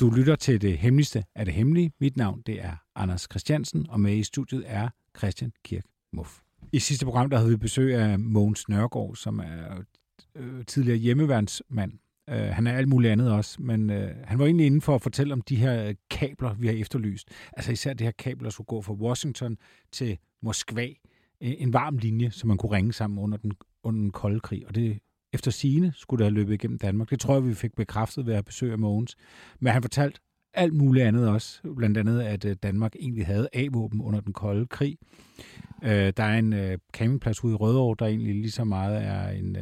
Du lytter til det hemmeligste af det hemmelige. Mit navn det er Anders Christiansen, og med i studiet er Christian Kirk Muff. I sidste program der havde vi besøg af Mogens Nørgaard, som er øh, tidligere hjemmeværnsmand. Øh, han er alt muligt andet også, men øh, han var egentlig inde for at fortælle om de her øh, kabler, vi har efterlyst. Altså især det her kabler, der skulle gå fra Washington til Moskva. En varm linje, som man kunne ringe sammen under den, under den kolde krig. Og det efter sine skulle der have løbet igennem Danmark. Det tror jeg, vi fik bekræftet ved at besøge Mogens. Men han fortalte alt muligt andet også. Blandt andet, at øh, Danmark egentlig havde A-våben under den kolde krig. Øh, der er en øh, campingplads ude i Rødovre, der egentlig lige så meget er en,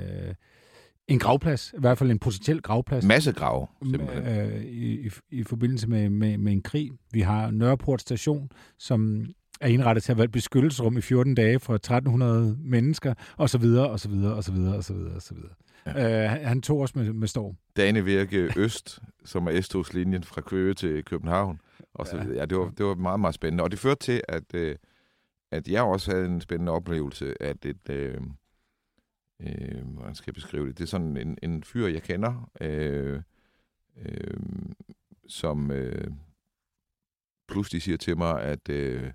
en gravplads. I hvert fald en potentiel gravplads. Masse grav, simpelthen. I, i, I forbindelse med, med, med en krig. Vi har Nørreport station, som er indrettet til at være et beskyttelsesrum i 14 dage for 1300 mennesker, og så videre, og så videre, og så videre, og så videre, og så videre. Ja. Uh, han tog os med, med storm. Danevirke Øst, som er s linjen fra Køge til København. Og så, ja. ja, det, var, det var meget, meget spændende. Og det førte til, at, uh, at jeg også havde en spændende oplevelse, at et... Uh, uh, hvordan skal jeg beskrive det? Det er sådan en, en fyr, jeg kender, uh, uh, som uh, pludselig siger til mig, at... Uh,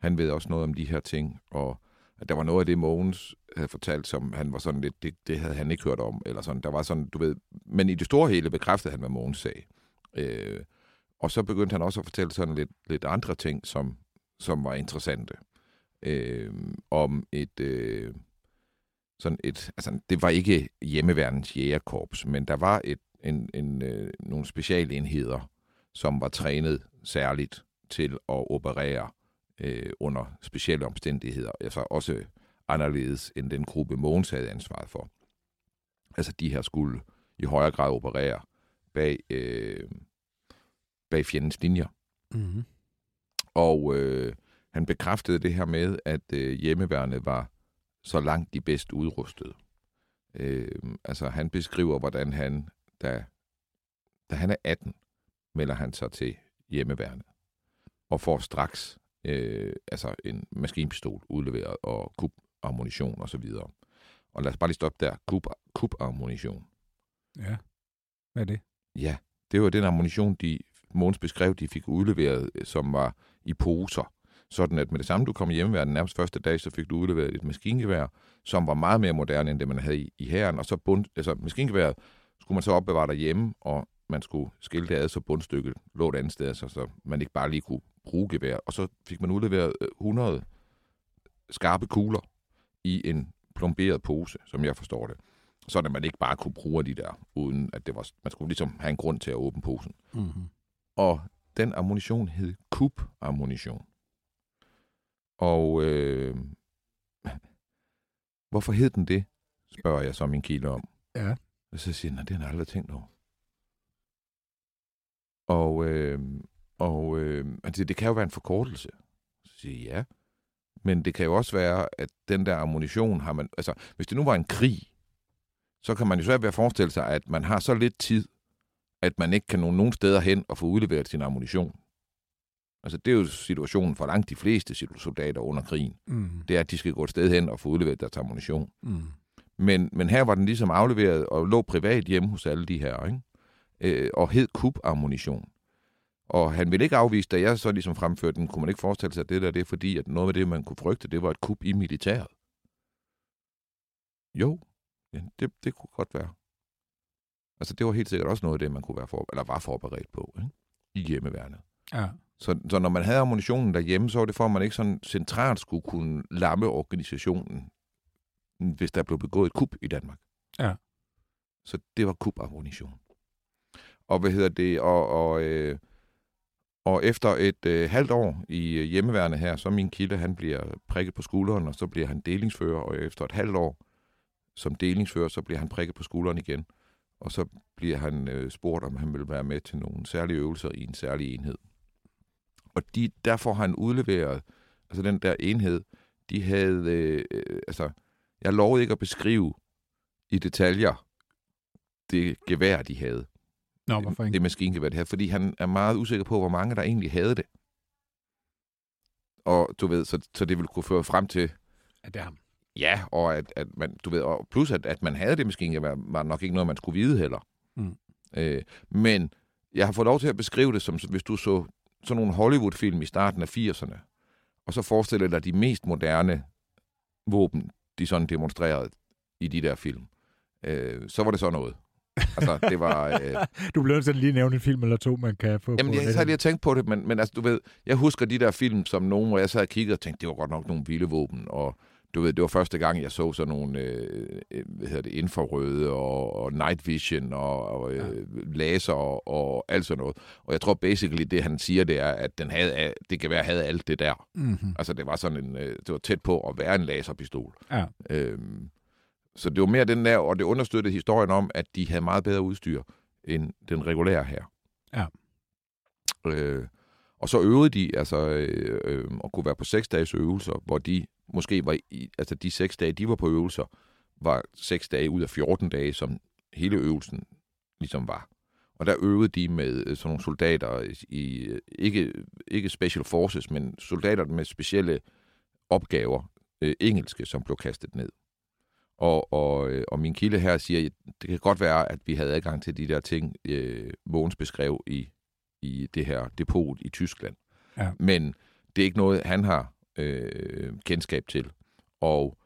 han ved også noget om de her ting, og at der var noget af det, Mogens havde fortalt, som han var sådan lidt, det, det havde han ikke hørt om, eller sådan, der var sådan, du ved, men i det store hele bekræftede han, hvad Mogens sagde. Øh, og så begyndte han også at fortælle sådan lidt, lidt andre ting, som, som var interessante. Øh, om et, øh, sådan et, altså det var ikke hjemmeværendens jægerkorps, men der var et, en, en, øh, nogle specialenheder, som var trænet særligt til at operere øh, under specielle omstændigheder, altså også anderledes end den gruppe, Mogens havde ansvaret for. Altså de her skulle i højere grad operere bag, øh, bag fjendens linjer. Mm-hmm. Og øh, han bekræftede det her med, at øh, hjemmeværnet var så langt de bedst udrustede. Øh, altså han beskriver, hvordan han, da, da han er 18, melder han sig til hjemmeværnet og får straks øh, altså en maskinpistol udleveret og kub-ammunition og så videre. Og lad os bare lige stoppe der. Kub, kub-ammunition. Ja. Hvad er det? Ja, det var den ammunition, de Måns beskrev, de fik udleveret, som var i poser. Sådan at med det samme, du kom hjem den nærmest første dag, så fik du udleveret et maskingevær, som var meget mere moderne, end det man havde i, i hæren. Og så bund, altså maskingeværet skulle man så opbevare derhjemme, og man skulle skille det ad, så bundstykket lå et andet sted, så, så man ikke bare lige kunne bruge gevær. Og så fik man udleveret 100 øh, skarpe kugler i en plomberet pose, som jeg forstår det. Så at man ikke bare kunne bruge de der, uden at det var, man skulle ligesom have en grund til at åbne posen. Mm-hmm. Og den ammunition hed kub-ammunition. Og øh, hvorfor hed den det, spørger jeg så min kilde om. Ja. Og så siger han, det har jeg aldrig tænkt over. Og, øh, og øh, altså, det kan jo være en forkortelse. Så siger jeg, ja. Men det kan jo også være, at den der ammunition har man... Altså, hvis det nu var en krig, så kan man jo svært ved at forestille sig, at man har så lidt tid, at man ikke kan nå nogen steder hen og få udleveret sin ammunition. Altså, det er jo situationen for langt de fleste soldater under krigen. Mm. Det er, at de skal gå et sted hen og få udleveret deres ammunition. Mm. Men, men her var den ligesom afleveret og lå privat hjemme hos alle de her, ikke? Øh, og hed kub-ammunition. Og han ville ikke afvise, da jeg så ligesom fremførte den, kunne man ikke forestille sig, at det der det er fordi, at noget af det, man kunne frygte, det var et kup i militæret. Jo, ja, det, det kunne godt være. Altså, det var helt sikkert også noget af det, man kunne være for, eller var forberedt på ikke? i hjemmeværnet. Ja. Så, så når man havde ammunitionen derhjemme, så var det for, at man ikke sådan centralt skulle kunne lamme organisationen, hvis der blev begået et kup i Danmark. Ja. Så det var kup-ammunition. Og hvad hedder det? Og, og øh, og efter et øh, halvt år i øh, hjemmeværende her, så min kilde, han bliver prikket på skulderen, og så bliver han delingsfører, og efter et halvt år, som delingsfører, så bliver han prikket på skulderen igen, og så bliver han øh, spurgt, om han vil være med til nogle særlige øvelser i en særlig enhed. Og de, der får han udleveret, altså den der enhed, de havde, øh, øh, altså, jeg lovede ikke at beskrive i detaljer det gevær, de havde. Nå, hvorfor ikke? Det maskingevær, det her, fordi han er meget usikker på, hvor mange der egentlig havde det. Og du ved, så, så det ville kunne føre frem til, Ja, det er ham. ja, og at, at man, du ved, og plus at, at man havde det maskingevær, var nok ikke noget, man skulle vide heller. Mm. Øh, men jeg har fået lov til at beskrive det som, hvis du så sådan nogle Hollywood-film i starten af 80'erne, og så forestiller dig de mest moderne våben, de sådan demonstrerede i de der film. Øh, så var det så noget. Altså, det var... Øh, Du bliver nødt til at lige nævne en film eller to, man kan få Jamen, på jeg har lige tænkt på det, men, men altså, du ved, jeg husker de der film som nogen, hvor jeg sad og kiggede og tænkte, det var godt nok nogle vilde våben, og du ved, det var første gang, jeg så sådan nogle, øh, øh, hvad hedder det, infrarøde og, og night vision og, og øh, laser og, og alt sådan noget. Og jeg tror basically, det han siger, det er, at den havde, det kan være, havde alt det der. Mm-hmm. Altså, det var sådan en, øh, det var tæt på at være en laserpistol. Ja. Øhm, så det var mere den der, og det understøttede historien om, at de havde meget bedre udstyr end den regulære her. Ja. Øh, og så øvede de altså øh, øh, at kunne være på seks dages øvelser, hvor de måske var i, altså de seks dage, de var på øvelser, var seks dage ud af 14 dage, som hele øvelsen ligesom var. Og der øvede de med øh, sådan nogle soldater i, ikke, ikke special forces, men soldater med specielle opgaver, øh, engelske, som blev kastet ned. Og, og, øh, og min kilde her siger, at det kan godt være, at vi havde adgang til de der ting, øh, Mogens beskrev i, i det her depot i Tyskland. Ja. Men det er ikke noget, han har øh, kendskab til. Og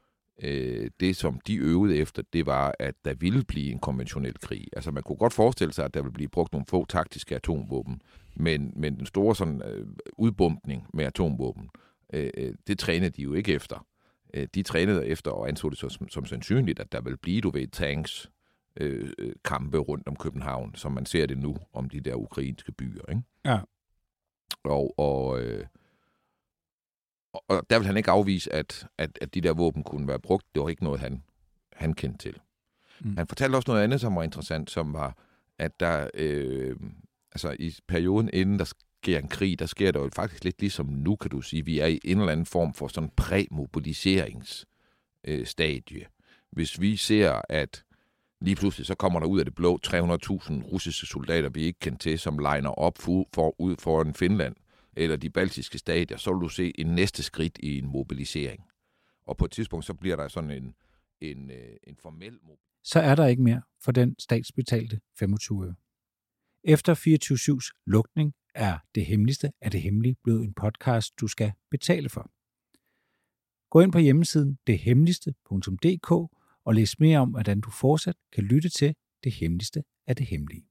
øh, det, som de øvede efter, det var, at der ville blive en konventionel krig. Altså man kunne godt forestille sig, at der ville blive brugt nogle få taktiske atomvåben, men, men den store sådan, øh, udbumpning med atomvåben, øh, øh, det trænede de jo ikke efter. Øh, de trænede efter og anså det som, som sandsynligt, at der vil blive, du ved, tanks, øh, øh, kampe rundt om København, som man ser det nu om de der ukrainske byer. Ikke? Ja. Og, og, øh, og, der vil han ikke afvise, at, at, at de der våben kunne være brugt. Det var ikke noget, han, han kendte til. Mm. Han fortalte også noget andet, som var interessant, som var, at der øh, altså i perioden inden der sker en krig, der sker der jo faktisk lidt ligesom nu, kan du sige. Vi er i en eller anden form for sådan præmobiliseringsstadie. Øh, stadie. Hvis vi ser, at lige pludselig så kommer der ud af det blå 300.000 russiske soldater, vi ikke kendte til, som legner op for, for, ud foran Finland, eller de baltiske stater, så vil du se en næste skridt i en mobilisering. Og på et tidspunkt, så bliver der sådan en, en, øh, en formel mobilisering. Så er der ikke mere for den statsbetalte 25 øre. Efter 24-7's lukning er Det Hemmeligste af det Hemmelige blevet en podcast, du skal betale for. Gå ind på hjemmesiden dethemmeligste.dk og læs mere om, hvordan du fortsat kan lytte til Det Hemmeligste af det Hemmelige.